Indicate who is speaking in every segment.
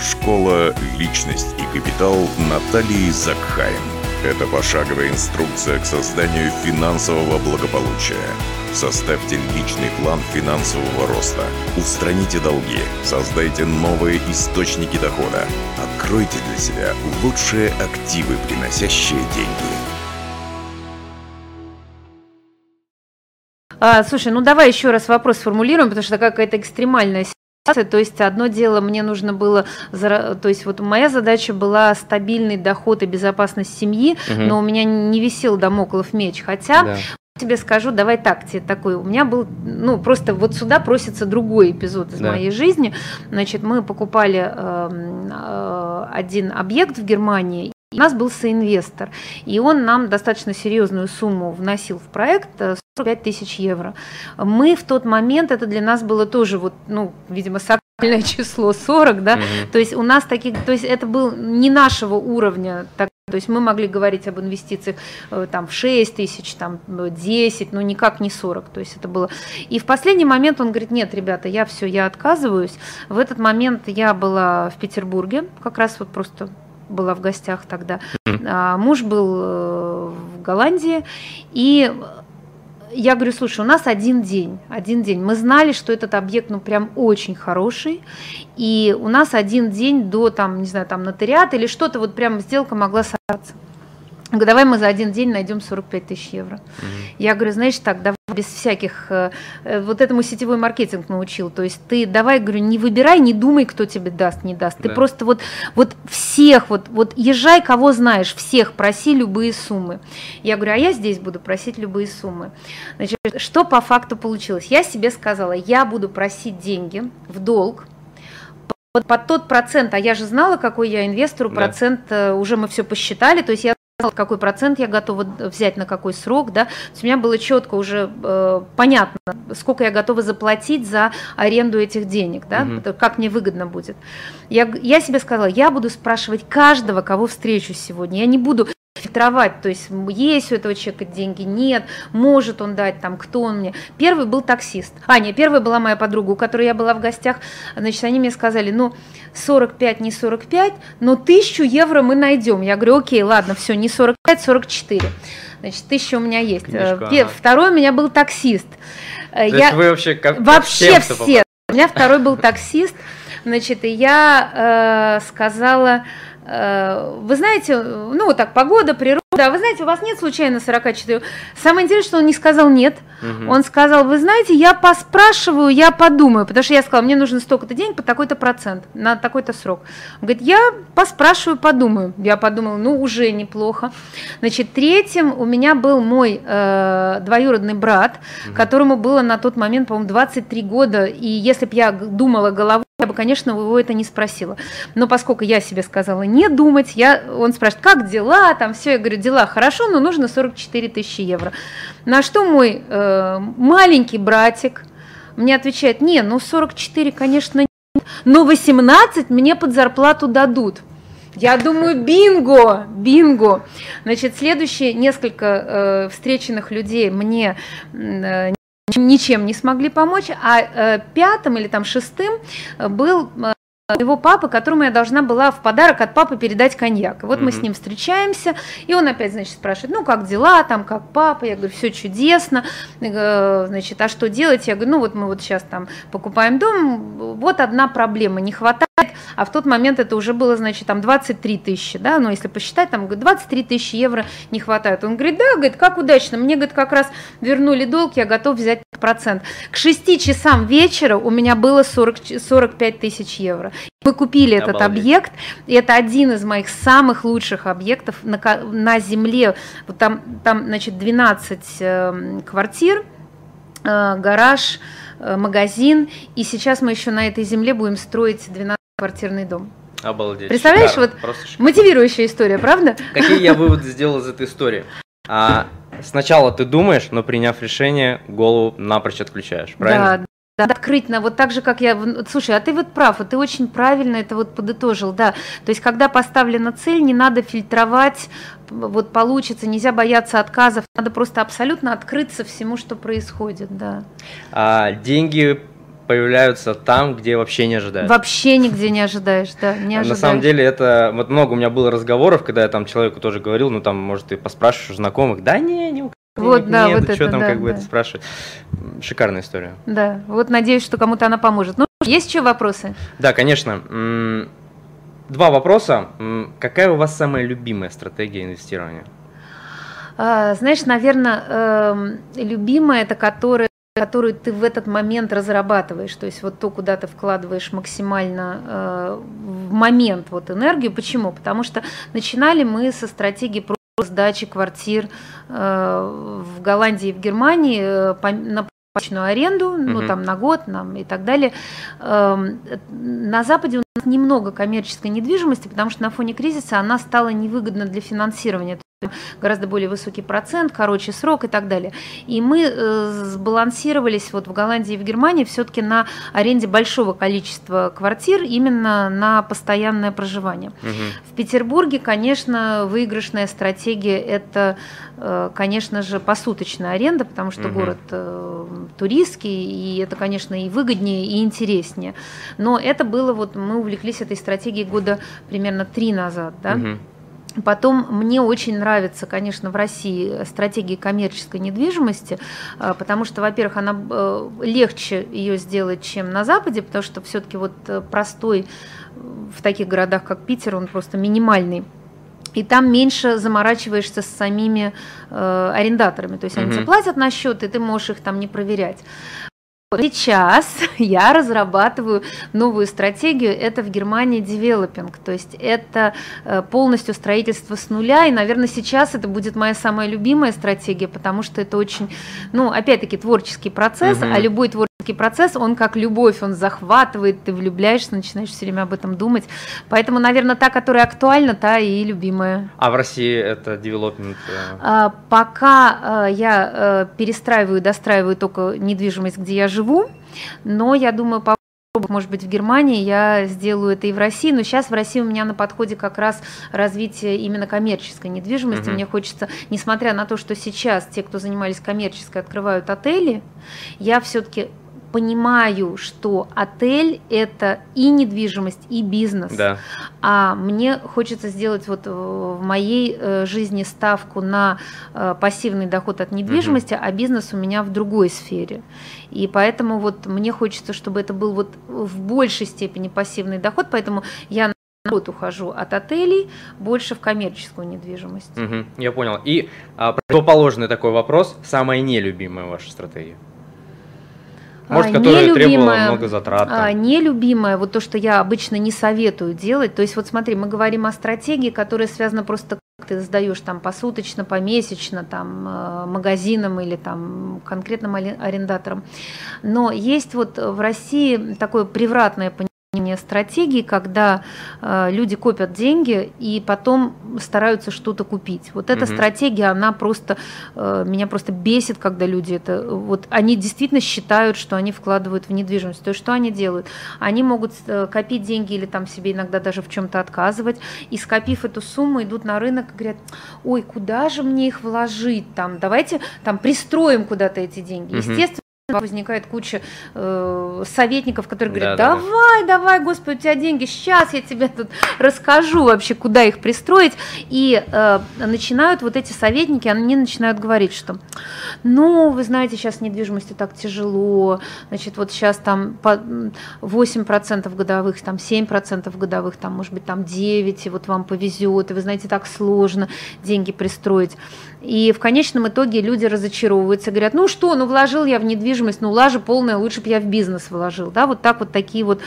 Speaker 1: Школа «Личность и капитал» Натальи Закхайм. Это пошаговая инструкция к созданию финансового благополучия. Составьте личный план финансового роста. Устраните долги. Создайте новые источники дохода. Откройте для себя лучшие активы, приносящие деньги.
Speaker 2: А, слушай, ну давай еще раз вопрос сформулируем, потому что какая-то экстремальная. То есть одно дело мне нужно было, то есть вот моя задача была стабильный доход и безопасность семьи, угу. но у меня не висел домоклов меч. Хотя да тебе скажу, давай так, тебе такой, у меня был, ну, просто вот сюда просится другой эпизод из да. моей жизни. Значит, мы покупали э, э, один объект в Германии, у нас был соинвестор, и он нам достаточно серьезную сумму вносил в проект, 45 э, тысяч евро. Мы в тот момент, это для нас было тоже, вот, ну, видимо, сакральное число 40, да, угу. то есть у нас таких, то есть это был не нашего уровня, так то есть мы могли говорить об инвестициях э, там, в 6 тысяч, там, 10, но никак не 40. То есть это было... И в последний момент он говорит, нет, ребята, я все, я отказываюсь. В этот момент я была в Петербурге, как раз вот просто была в гостях тогда. А муж был э, в Голландии, и я говорю, слушай, у нас один день, один день. Мы знали, что этот объект, ну, прям очень хороший, и у нас один день до, там, не знаю, там, нотариат или что-то, вот прям сделка могла сорваться. Говорю, давай мы за один день найдем 45 тысяч евро. Угу. Я говорю, знаешь, так, давай без всяких, э, э, вот этому сетевой маркетинг научил. То есть ты давай, говорю, не выбирай, не думай, кто тебе даст, не даст. Ты да. просто вот, вот всех, вот, вот езжай, кого знаешь, всех проси любые суммы. Я говорю, а я здесь буду просить любые суммы. Значит, что по факту получилось? Я себе сказала, я буду просить деньги в долг, под, под тот процент, а я же знала, какой я инвестору, да. процент, э, уже мы все посчитали, то есть я какой процент я готова взять на какой срок, да, То есть у меня было четко уже э, понятно, сколько я готова заплатить за аренду этих денег, да, угу. как мне выгодно будет. Я, я себе сказала, я буду спрашивать каждого, кого встречу сегодня, я не буду фильтровать, то есть есть у этого человека деньги, нет, может он дать, там, кто он мне. Первый был таксист. А, нет, первая была моя подруга, у которой я была в гостях, значит, они мне сказали, ну, 45, не 45, но тысячу евро мы найдем. Я говорю, окей, ладно, все, не 45, 44. Значит, тысяча у меня есть. Книжка, ага. Второй у меня был таксист.
Speaker 3: То я... вы вообще как
Speaker 2: Вообще все. У меня второй был таксист, значит, и я э, сказала, Э, вы знаете, ну вот так, погода, природа, вы знаете, у вас нет случайно 44. Самое интересное, что он не сказал нет. Угу. Он сказал, вы знаете, я поспрашиваю, я подумаю, потому что я сказала, мне нужно столько-то денег по такой-то процент, на такой-то срок. Он говорит, я поспрашиваю, подумаю. Я подумала, ну уже неплохо. Значит, третьим у меня был мой э, двоюродный брат, угу. которому было на тот момент, по-моему, 23 года, и если бы я думала головой, я бы, конечно, его это не спросила. Но поскольку я себе сказала не думать, я, он спрашивает, как дела, там все, я говорю, дела хорошо, но нужно 44 тысячи евро. На что мой э, маленький братик мне отвечает, не, ну 44, конечно, нет, но 18 мне под зарплату дадут. Я думаю, бинго, бинго. Значит, следующие несколько э, встреченных людей мне э, ничем не смогли помочь, а э, пятым или там шестым был э, его папы, которому я должна была в подарок от папы передать коньяк. И вот mm-hmm. мы с ним встречаемся, и он опять, значит, спрашивает, ну, как дела, там, как папа? Я говорю, все чудесно. Значит, а что делать? Я говорю, ну, вот мы вот сейчас там покупаем дом, вот одна проблема, не хватает, а в тот момент это уже было, значит, там 23 тысячи, да, ну, если посчитать, там, 23 тысячи евро не хватает. Он говорит, да, говорит, как удачно, мне, говорит, как раз вернули долг, я готов взять процент. К 6 часам вечера у меня было 40, 45 тысяч евро. Мы купили Обалдеть. этот объект, и это один из моих самых лучших объектов на, на земле. Вот там, там, значит, 12 э, квартир, э, гараж, э, магазин, и сейчас мы еще на этой земле будем строить 12-квартирный дом.
Speaker 3: Обалдеть.
Speaker 2: Представляешь, шикарно, вот мотивирующая история, правда?
Speaker 3: Какие я выводы сделал из этой истории? А, сначала ты думаешь, но приняв решение, голову напрочь отключаешь, правильно?
Speaker 2: Да, да, открыть на вот так же, как я... Слушай, а ты вот прав, вот ты очень правильно это вот подытожил, да. То есть, когда поставлена цель, не надо фильтровать, вот получится, нельзя бояться отказов, надо просто абсолютно открыться всему, что происходит, да.
Speaker 3: А, деньги появляются там, где вообще не ожидаешь.
Speaker 2: Вообще нигде не ожидаешь, да, не ожидаешь.
Speaker 3: На самом деле это, вот много у меня было разговоров, когда я там человеку тоже говорил, ну там, может, ты поспрашиваешь знакомых, да не, не у
Speaker 2: вот,
Speaker 3: нет,
Speaker 2: да,
Speaker 3: нет,
Speaker 2: вот
Speaker 3: что
Speaker 2: это,
Speaker 3: там
Speaker 2: да,
Speaker 3: как бы
Speaker 2: да.
Speaker 3: это спрашивать. Шикарная история.
Speaker 2: Да, вот надеюсь, что кому-то она поможет. Ну, есть еще вопросы?
Speaker 3: Да, конечно. Два вопроса. Какая у вас самая любимая стратегия инвестирования?
Speaker 2: А, знаешь, наверное, любимая это которая которую ты в этот момент разрабатываешь, то есть вот то, куда ты вкладываешь максимально э, в момент вот энергию. Почему? Потому что начинали мы со стратегии про сдачи квартир э, в Голландии и в Германии э, по, на посуточную аренду, ну
Speaker 3: Мгм.
Speaker 2: там на год нам и так далее. Эм, На Западе у нас немного коммерческой недвижимости, потому что на фоне кризиса она стала невыгодна для финансирования. Гораздо более высокий процент, короче срок и так далее. И мы э, сбалансировались вот в Голландии и в Германии все-таки на аренде большого количества квартир именно на постоянное проживание.
Speaker 3: Мгм.
Speaker 2: В Петербурге, конечно, выигрышная стратегия – это, э, конечно же, посуточная аренда, потому что
Speaker 3: Мгм.
Speaker 2: город э, туристский, и это, конечно, и выгоднее, и интереснее. Но это было вот, мы увлеклись этой стратегией года примерно три назад, да.
Speaker 3: Мгм.
Speaker 2: Потом мне очень нравится, конечно, в России стратегия коммерческой недвижимости, а, потому что, во-первых, она э, легче ее сделать, чем на Западе, потому что все-таки вот э, простой в таких городах, как Питер, он просто минимальный. И там меньше заморачиваешься с самими э, арендаторами. То есть они
Speaker 3: Мгм.
Speaker 2: тебе платят на счет, и ты можешь их там не проверять. Сейчас я разрабатываю новую стратегию. Это в Германии девелопинг. То есть это э, полностью строительство с нуля. И, наверное, сейчас это будет моя самая любимая стратегия, потому что это очень, ну, опять-таки, творческий процесс.
Speaker 3: Мгм.
Speaker 2: А любой творческий процесс, он как любовь, он захватывает, ты влюбляешься, начинаешь все время об этом думать. Поэтому, наверное, та, которая актуальна, та и любимая.
Speaker 3: А в России это девелопмент? э,
Speaker 2: А, Пока э, я э, перестраиваю, достраиваю только недвижимость, где я живу, но я думаю, по может быть, в Германии я сделаю это и в России, но сейчас в России у меня на подходе как раз развитие именно коммерческой недвижимости.
Speaker 3: Мгм.
Speaker 2: Мне хочется, несмотря на то, что сейчас те, кто занимались коммерческой, открывают отели, я все-таки понимаю, что отель это и недвижимость, и бизнес.
Speaker 3: Да.
Speaker 2: А мне хочется сделать вот э, в моей э, жизни ставку на э, пассивный доход от недвижимости, а бизнес у меня в другой сфере. И поэтому вот мне хочется, чтобы это был вот в большей степени пассивный доход, поэтому я год ухожу от отелей больше в коммерческую недвижимость.
Speaker 3: Мгм, Я понял. И а, противоположный такой вопрос. Самая нелюбимая ваша стратегия? Может,
Speaker 2: А,
Speaker 3: которая требовала
Speaker 2: нелюбимая,
Speaker 3: много затрат?
Speaker 2: А, нелюбимое, вот то, что я обычно не советую делать. То есть, вот смотри, мы говорим о стратегии, которая связана просто как ты сдаешь там посуточно, помесячно, там э, магазинам или там конкретным арендаторам. Но есть вот в России такое превратное понимание стратегии, когда э, люди копят деньги и потом стараются что-то купить. Вот эта
Speaker 3: Мгм.
Speaker 2: стратегия, она просто э, меня просто бесит, когда люди это вот они действительно считают, что они вкладывают в недвижимость. То есть что они делают? Они могут э, копить деньги или там себе иногда даже в чем-то отказывать, и скопив эту сумму, идут на рынок и говорят, ой, куда же мне их вложить там? Давайте там пристроим куда-то эти деньги.
Speaker 3: Мгм.
Speaker 2: Естественно возникает куча э, советников, которые говорят,
Speaker 3: Да-да-да.
Speaker 2: давай, давай, господи, у тебя деньги, сейчас я тебе тут расскажу вообще, куда их пристроить. И э, начинают вот эти советники, они начинают говорить, что, ну, вы знаете, сейчас с недвижимостью так тяжело, значит, вот сейчас там по м, 8% годовых, там 7% годовых, там, может быть, там 9, и вот вам повезет, и вы знаете, так сложно деньги пристроить. И в конечном итоге люди разочаровываются, говорят, ну что, ну вложил я в недвижимость, ну лажа полная, лучше бы я в бизнес вложил. Да, вот так вот такие вот,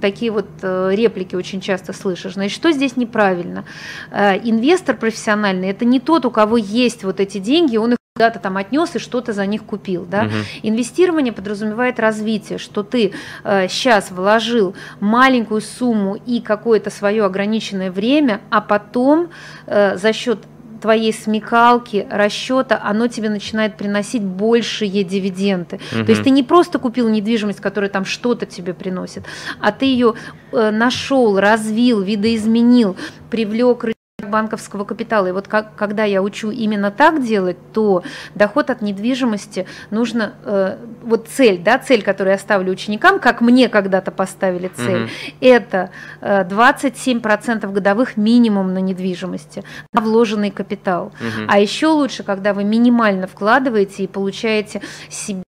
Speaker 2: такие вот э, реплики очень часто слышишь. Значит, что здесь неправильно? Э, инвестор профессиональный – это не тот, у кого есть вот эти деньги, он их куда-то там отнес и что-то за них купил. Да?
Speaker 3: Мгм.
Speaker 2: Инвестирование подразумевает развитие, что ты сейчас вложил маленькую сумму и какое-то свое ограниченное время, а потом э, за счет твоей смекалки, расчета, оно тебе начинает приносить большие дивиденды.
Speaker 3: Мгм.
Speaker 2: То есть ты не просто купил недвижимость, которая там что-то тебе приносит, а ты ее нашел, развил, видоизменил, привлек банковского капитала. И вот как, когда я учу именно так делать, то доход от недвижимости нужно, э, вот цель, да, цель, которую я ставлю ученикам, как мне когда-то поставили цель, угу. это э, 27% годовых минимум на недвижимости, на вложенный капитал. Угу. А еще лучше, когда вы минимально вкладываете и получаете себе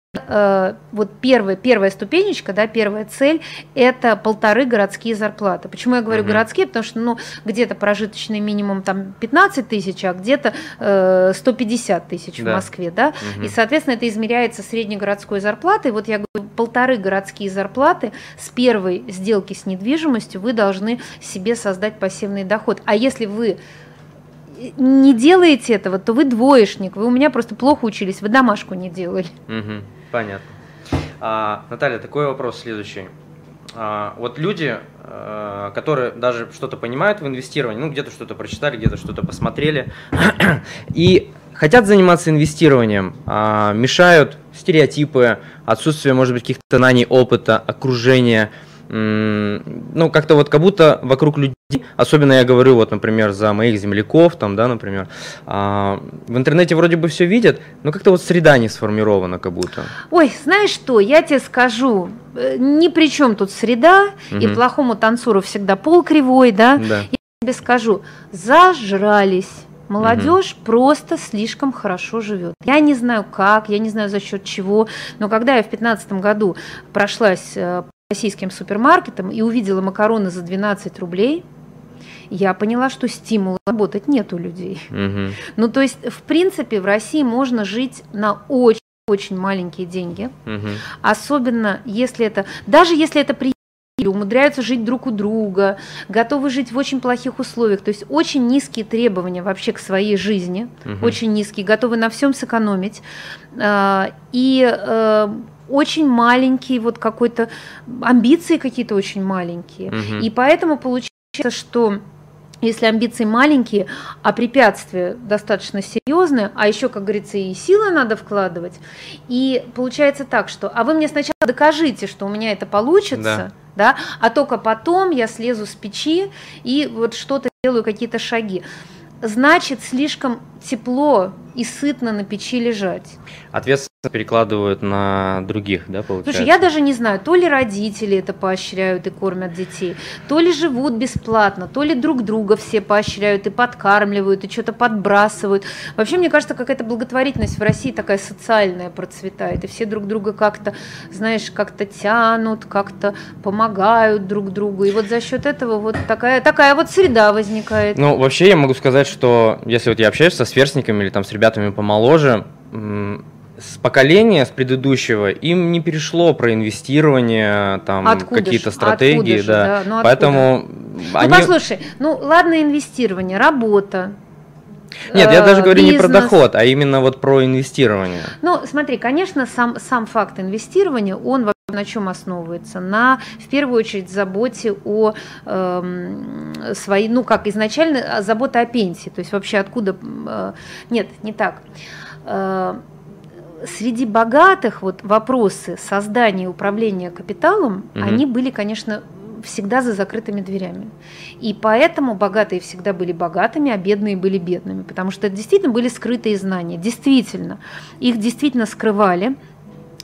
Speaker 2: вот первая, первая ступенечка, да, первая цель – это полторы городские зарплаты. Почему я говорю угу. городские? Потому что ну, где-то прожиточный минимум там 15 тысяч, а где-то э, 150 тысяч да. в Москве. Да? Угу. И, соответственно, это измеряется среднегородской зарплатой. Вот я говорю, полторы городские зарплаты с первой сделки с недвижимостью вы должны себе создать пассивный доход. А если вы не делаете этого, то вы двоечник, вы у меня просто плохо учились, вы домашку не делали.
Speaker 3: Угу. Понятно. А, Наталья, такой вопрос следующий. А, вот люди, а, которые даже что-то понимают в инвестировании, ну где-то что-то прочитали, где-то что-то посмотрели, и хотят заниматься инвестированием, а, мешают стереотипы, отсутствие, может быть, каких-то знаний, опыта, окружения – ну, как-то вот как будто вокруг людей, особенно я говорю, вот, например, за моих земляков, там, да, например, а, в интернете вроде бы все видят, но как-то вот среда не сформирована как будто.
Speaker 2: Ой, знаешь что, я тебе скажу, э, ни при чем тут среда, угу. и плохому танцору всегда пол кривой, да, да. я тебе скажу, зажрались. Молодежь угу. просто слишком хорошо живет. Я не знаю как, я не знаю за счет чего, но когда я в 2015 году прошлась э, российским супермаркетом и увидела макароны за 12 рублей, я поняла, что стимула работать нет у людей. Угу. Ну, то есть, в принципе, в России можно жить на очень очень маленькие деньги, угу. особенно если это, даже если это приятно, умудряются жить друг у друга, готовы жить в очень плохих условиях, то есть очень низкие требования вообще к своей жизни, угу. очень низкие, готовы на всем сэкономить, а, и э, очень маленький, вот какой-то амбиции какие-то очень маленькие. Угу. И поэтому получается, что если амбиции маленькие, а препятствия достаточно серьезные, а еще, как говорится, и силы надо вкладывать, и получается так, что, а вы мне сначала докажите, что у меня это получится, да, да а только потом я слезу с печи и вот что-то делаю, какие-то шаги. Значит, слишком тепло и сытно на печи лежать.
Speaker 3: Ответственность перекладывают на других, да, получается?
Speaker 2: Слушай, я даже не знаю, то ли родители это поощряют и кормят детей, то ли живут бесплатно, то ли друг друга все поощряют и подкармливают, и что-то подбрасывают. Вообще, мне кажется, какая-то благотворительность в России такая социальная процветает, и все друг друга как-то, знаешь, как-то тянут, как-то помогают друг другу, и вот за счет этого вот такая, такая вот среда возникает.
Speaker 3: Ну, вообще я могу сказать, что если вот я общаюсь со сверстниками или там с ребятами помоложе, с поколения, с предыдущего, им не перешло про инвестирование, там какие-то стратегии, откуда да. да? Ну,
Speaker 2: Поэтому ну, они... послушай, ну ладно инвестирование, работа,
Speaker 3: нет, я даже говорю бизнес. не про доход, а именно вот про инвестирование.
Speaker 2: Ну, смотри, конечно, сам, сам факт инвестирования, он на чем основывается? На, в первую очередь, заботе о э, своей, ну, как изначально, забота о пенсии. То есть вообще откуда... Э, нет, не так. Э, среди богатых вот вопросы создания и управления капиталом, угу. они были, конечно, всегда за закрытыми дверями. И поэтому богатые всегда были богатыми, а бедные были бедными, потому что это действительно были скрытые знания. Действительно, их действительно скрывали,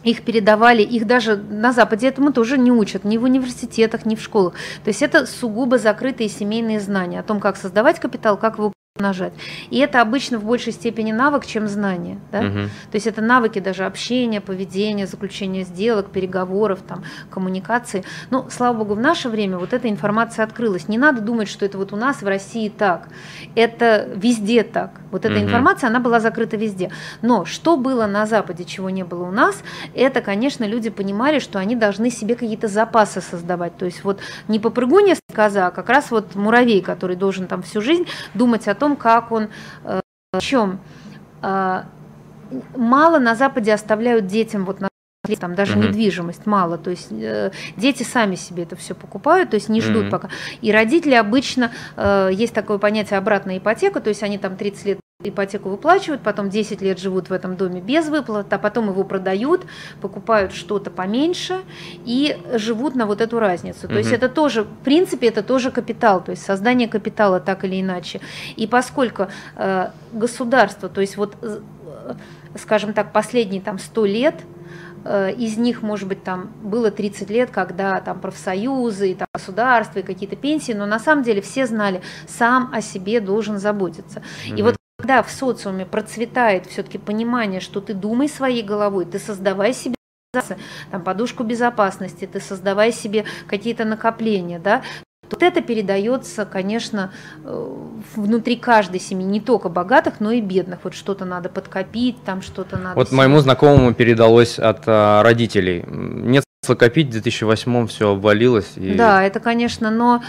Speaker 2: их передавали, их даже на Западе этому тоже не учат, ни в университетах, ни в школах. То есть это сугубо закрытые семейные знания о том, как создавать капитал, как его нажать. И это обычно в большей степени навык, чем знание. Да? Угу. То есть это навыки даже общения, поведения, заключения сделок, переговоров, там, коммуникации. Но, слава богу, в наше время вот эта информация открылась. Не надо думать, что это вот у нас в России так. Это везде так. Вот эта угу. информация, она была закрыта везде. Но что было на Западе, чего не было у нас, это, конечно, люди понимали, что они должны себе какие-то запасы создавать. То есть вот не попрыгунья коза, а как раз вот муравей, который должен там всю жизнь думать о том, как он, э, в чем э, мало на Западе оставляют детям вот на там даже uh-huh. недвижимость мало, то есть э, дети сами себе это все покупают, то есть не ждут uh-huh. пока. И родители обычно, э, есть такое понятие обратная ипотека, то есть они там 30 лет ипотеку выплачивают, потом 10 лет живут в этом доме без выплат, а потом его продают, покупают что-то поменьше и живут на вот эту разницу. То есть это тоже, в принципе, это тоже капитал, то есть создание капитала так или иначе. И поскольку э, государство, то есть вот, э, скажем так, последние там 100 лет, э, из них, может быть, там было 30 лет, когда там профсоюзы, и, там, государство, и какие-то пенсии, но на самом деле все знали, сам о себе должен заботиться. Mm-hmm. И вот когда в социуме процветает все-таки понимание, что ты думай своей головой, ты создавай себе там, подушку безопасности, ты создавай себе какие-то накопления, да, вот это передается, конечно, э, внутри каждой семьи, не только богатых, но и бедных. Вот что-то надо подкопить, там что-то надо...
Speaker 3: Вот себе... моему знакомому передалось от а, родителей. Нет смысла копить, в 2008 все обвалилось.
Speaker 2: И... Да, это, конечно, но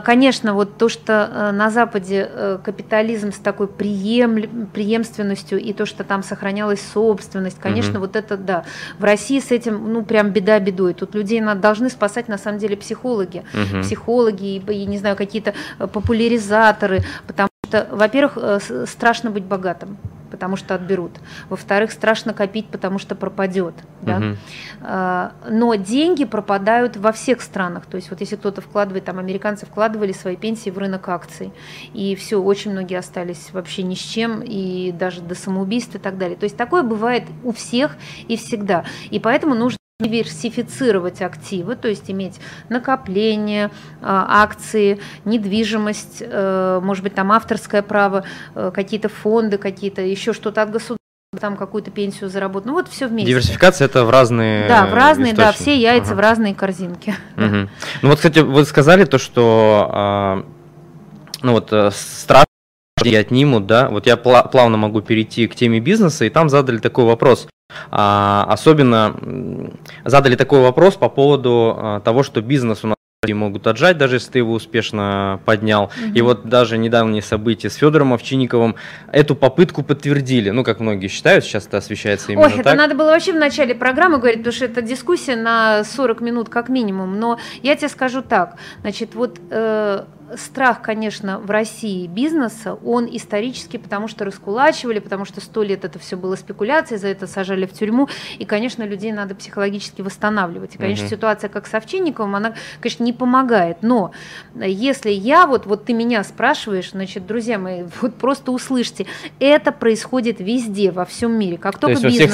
Speaker 2: конечно, вот то, что э, на Западе э, капитализм с такой преем, преемственностью и то, что там сохранялась собственность, конечно, угу. вот это да. В России с этим, ну, прям беда бедой. Тут людей надо, должны спасать, на самом деле, психологи. Угу. Психологи, и, не знаю, какие-то популяризаторы, потому что, во-первых, страшно быть богатым потому что отберут. Во-вторых, страшно копить, потому что пропадет. Да? Угу. Но деньги пропадают во всех странах. То есть вот если кто-то вкладывает, там американцы вкладывали свои пенсии в рынок акций, и все, очень многие остались вообще ни с чем, и даже до самоубийств и так далее. То есть такое бывает у всех и всегда. И поэтому нужно диверсифицировать активы, то есть иметь накопление, а, акции, недвижимость, э, может быть, там авторское право, э, какие-то фонды, какие-то, еще что-то от государства там какую-то пенсию заработать. Ну вот все вместе.
Speaker 3: Диверсификация это в разные.
Speaker 2: Да, в разные, источники. да, все яйца ага. в разные корзинки.
Speaker 3: Угу. Ну вот, кстати, вы сказали то, что а, ну вот э, страх отнимут, да. Вот я плавно могу перейти к теме бизнеса, и там задали такой вопрос. А, особенно задали такой вопрос по поводу а, того, что бизнес у нас могут отжать, даже если ты его успешно поднял. Угу. И вот даже недавние события с Федором Овчинниковым эту попытку подтвердили. Ну, как многие считают, сейчас это освещается именно
Speaker 2: Ой,
Speaker 3: так.
Speaker 2: это надо было вообще в начале программы говорить, потому что это дискуссия на 40 минут как минимум. Но я тебе скажу так. Значит, вот э, страх, конечно, в России бизнеса, он исторический, потому что раскулачивали, потому что сто лет это все было спекуляцией, за это сажали в тюрьму, и, конечно, людей надо психологически восстанавливать. И, конечно, угу. ситуация как с Овчинниковым, она, конечно, не помогает, но если я, вот, вот ты меня спрашиваешь, значит, друзья мои, вот просто услышьте, это происходит везде, во всем мире. Как только
Speaker 3: То
Speaker 2: бизнес,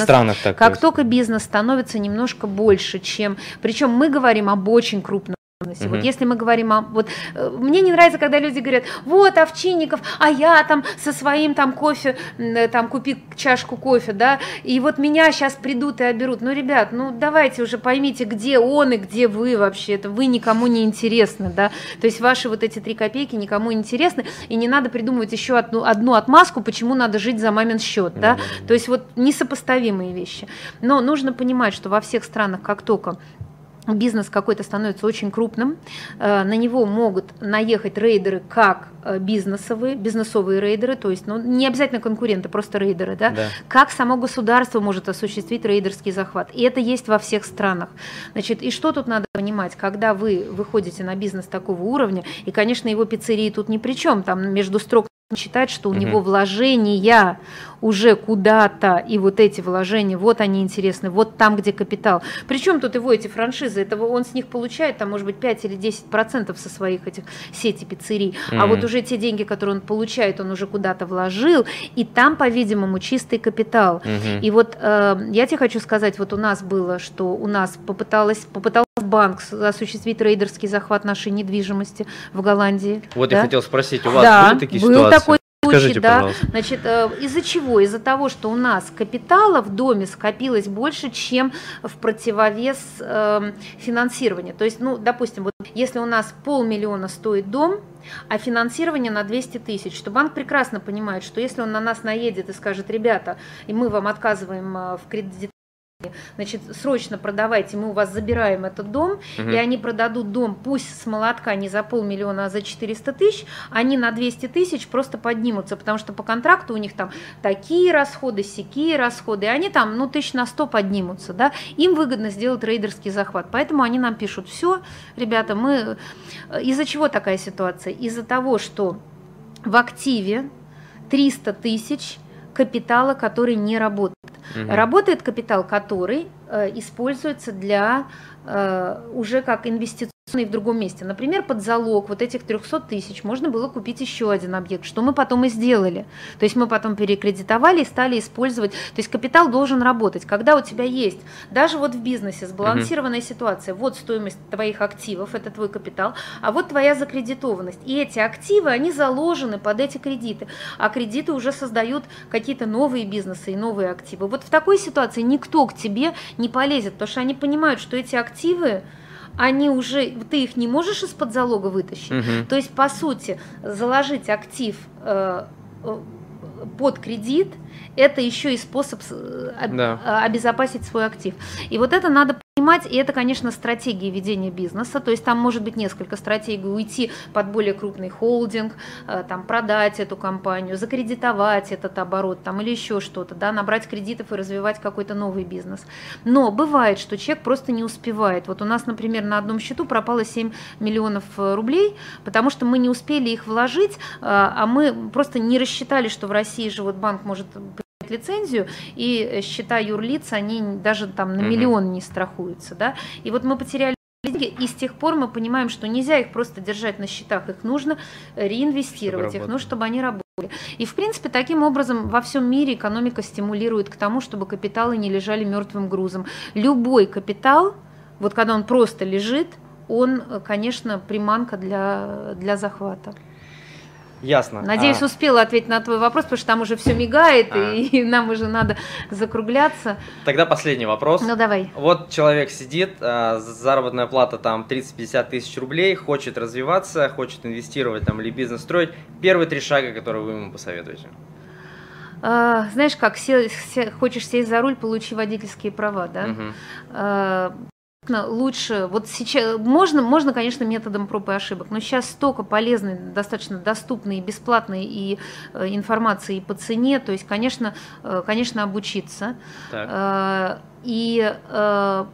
Speaker 2: Как только бизнес становится немножко больше, чем... Причем мы говорим об очень крупном Угу. Вот если мы говорим о... Вот, э, мне не нравится, когда люди говорят, вот Овчинников, а я там со своим там кофе, э, там купи чашку кофе, да, и вот меня сейчас придут и оберут. Ну, ребят, ну давайте уже поймите, где он и где вы вообще. Это вы никому не интересны, да. То есть ваши вот эти три копейки никому не интересны, и не надо придумывать еще одну, одну отмазку, почему надо жить за мамин счет, да. То есть вот несопоставимые вещи. Но нужно понимать, что во всех странах, как только бизнес какой-то становится очень крупным, э, на него могут наехать рейдеры как э, бизнесовые, бизнесовые рейдеры, то есть ну, не обязательно конкуренты, просто рейдеры, да? да, как само государство может осуществить рейдерский захват. И это есть во всех странах. Значит, и что тут надо понимать, когда вы выходите на бизнес такого уровня, и, конечно, его пиццерии тут ни при чем, там между строк считать, что у угу. него вложения уже куда-то, и вот эти вложения, вот они интересны, вот там, где капитал. Причем тут его эти франшизы, этого он с них получает, там, может быть, 5 или 10 процентов со своих этих сети пиццерий, mm а вот уже те деньги, которые он получает, он уже куда-то вложил, и там, по-видимому, чистый капитал. mm И вот э, я тебе хочу сказать, вот у нас было, что у нас попыталась, попытался банк осуществить рейдерский захват нашей недвижимости в Голландии.
Speaker 3: Вот да? я хотел спросить, у вас да, были такие был ситуации?
Speaker 2: такой Скажите, да, пожалуйста. Значит, э, из-за чего? Из-за того, что у нас капитала в доме скопилось больше, чем в противовес э, финансирования. То есть, ну, допустим, вот если у нас полмиллиона стоит дом, а финансирование на 200 тысяч, то банк прекрасно понимает, что если он на нас наедет и скажет, ребята, и мы вам отказываем э, в кредит значит, срочно продавайте, мы у вас забираем этот дом, угу. и они продадут дом, пусть с молотка не за полмиллиона, а за 400 тысяч, они на 200 тысяч просто поднимутся, потому что по контракту у них там такие расходы, сякие расходы, и они там, ну, тысяч на 100 поднимутся, да, им выгодно сделать трейдерский захват, поэтому они нам пишут, все, ребята, мы... Из-за чего такая ситуация? Из-за того, что в активе 300 тысяч капитала, который не работает. Угу. Работает капитал, который э, используется для э, уже как инвестиционный в другом месте. Например, под залог вот этих 300 тысяч можно было купить еще один объект, что мы потом и сделали. То есть мы потом перекредитовали и стали использовать. То есть капитал должен работать. Когда у тебя есть, даже вот в бизнесе сбалансированная угу. ситуация, вот стоимость твоих активов, это твой капитал, а вот твоя закредитованность. И эти активы, они заложены под эти кредиты. А кредиты уже создают какие-то новые бизнесы и новые активы. Вот в такой ситуации никто к тебе не полезет, потому что они понимают, что эти активы, они уже, ты их не можешь из-под залога вытащить. Угу. То есть, по сути, заложить актив э, э под кредит, это еще и способ э, да. обезопасить свой актив. И вот это надо понимать, и это, конечно, стратегия ведения бизнеса, то есть там может быть несколько стратегий, уйти под более крупный холдинг, э, там продать эту компанию, закредитовать этот оборот там, или еще что-то, да, набрать кредитов и развивать какой-то новый бизнес. Но бывает, что человек просто не успевает. Вот у нас, например, на одном счету пропало 7 миллионов э, рублей, потому что мы не успели их вложить, э, а мы просто не рассчитали, что в России же вот банк может лицензию, и счета юрлиц, они даже там на миллион не страхуются, да, и вот мы потеряли деньги, и с тех пор мы понимаем, что нельзя их просто держать на счетах, их нужно реинвестировать, их нужно, чтобы они работали. И, в принципе, таким образом во всем мире экономика стимулирует к тому, чтобы капиталы не лежали мертвым грузом. Любой капитал, вот когда он просто лежит, он, конечно, приманка для, для захвата.
Speaker 3: Ясно.
Speaker 2: Надеюсь, а... успела ответить на твой вопрос, потому что там уже все мигает, а... и нам уже надо закругляться.
Speaker 3: Тогда последний вопрос.
Speaker 2: Ну давай.
Speaker 3: Вот человек сидит, а, заработная плата там 30-50 тысяч рублей, хочет развиваться, хочет инвестировать там или бизнес строить. Первые три шага, которые вы ему посоветуете?
Speaker 2: А, знаешь, как се, се, хочешь сесть за руль, получи водительские права, да? Угу лучше, вот сейчас, можно, можно, конечно, методом проб и ошибок, но сейчас столько полезной, достаточно доступной и бесплатной и э, информации и по цене, то есть, конечно, э, конечно, обучиться. Так. Э, и э,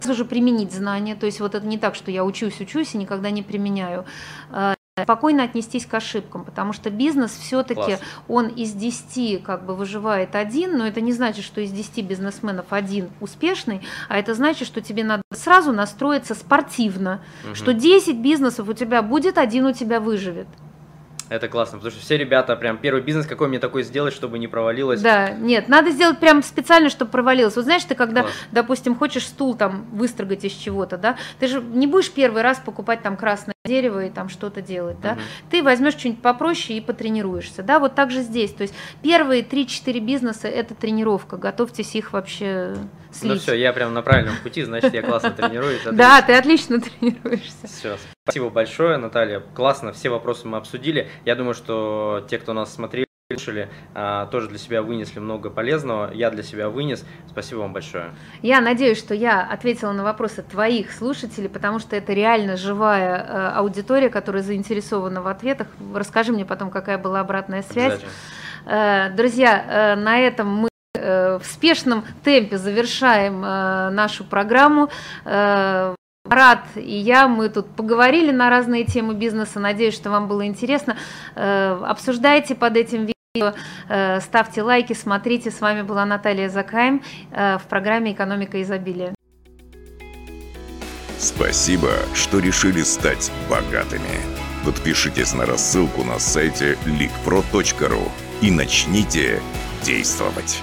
Speaker 2: сразу же применить знания, то есть вот это не так, что я учусь, учусь и никогда не применяю. Э, спокойно отнестись к ошибкам, потому что бизнес все-таки он из 10 как бы выживает один, но это не значит, что из 10 бизнесменов один успешный, а это значит, что тебе надо сразу настроиться спортивно, угу. что 10 бизнесов у тебя будет, один у тебя выживет.
Speaker 3: Это классно, потому что все ребята, прям первый бизнес, какой мне такой сделать, чтобы не провалилось.
Speaker 2: Да, нет, надо сделать прям специально, чтобы провалилось. Вот знаешь, ты когда, Класс. допустим, хочешь стул там выстрогать из чего-то, да, ты же не будешь первый раз покупать там красное дерево и там что-то делать, да, угу. ты возьмешь что-нибудь попроще и потренируешься, да, вот так же здесь, то есть первые 3-4 бизнеса это тренировка, готовьтесь их вообще слить.
Speaker 3: Ну все, я прям на правильном пути, значит, я классно тренируюсь.
Speaker 2: Да, ты отлично тренируешься.
Speaker 3: Все, спасибо большое, Наталья, классно, все вопросы мы обсудили, я думаю, что те, кто нас смотрели, слушали, а, тоже для себя вынесли много полезного. Я для себя вынес. Спасибо вам большое.
Speaker 2: Я надеюсь, что я ответила на вопросы твоих слушателей, потому что это реально живая э, аудитория, которая заинтересована в ответах. Расскажи мне потом, какая была обратная связь. Э, друзья, э, на этом мы в спешном темпе завершаем нашу программу. Рад и я, мы тут поговорили на разные темы бизнеса. Надеюсь, что вам было интересно. Обсуждайте под этим видео ставьте лайки, смотрите. С вами была Наталья Закаем э, в программе «Экономика изобилия».
Speaker 1: Спасибо, что решили стать богатыми. Подпишитесь на рассылку на сайте leakpro.ru и начните действовать.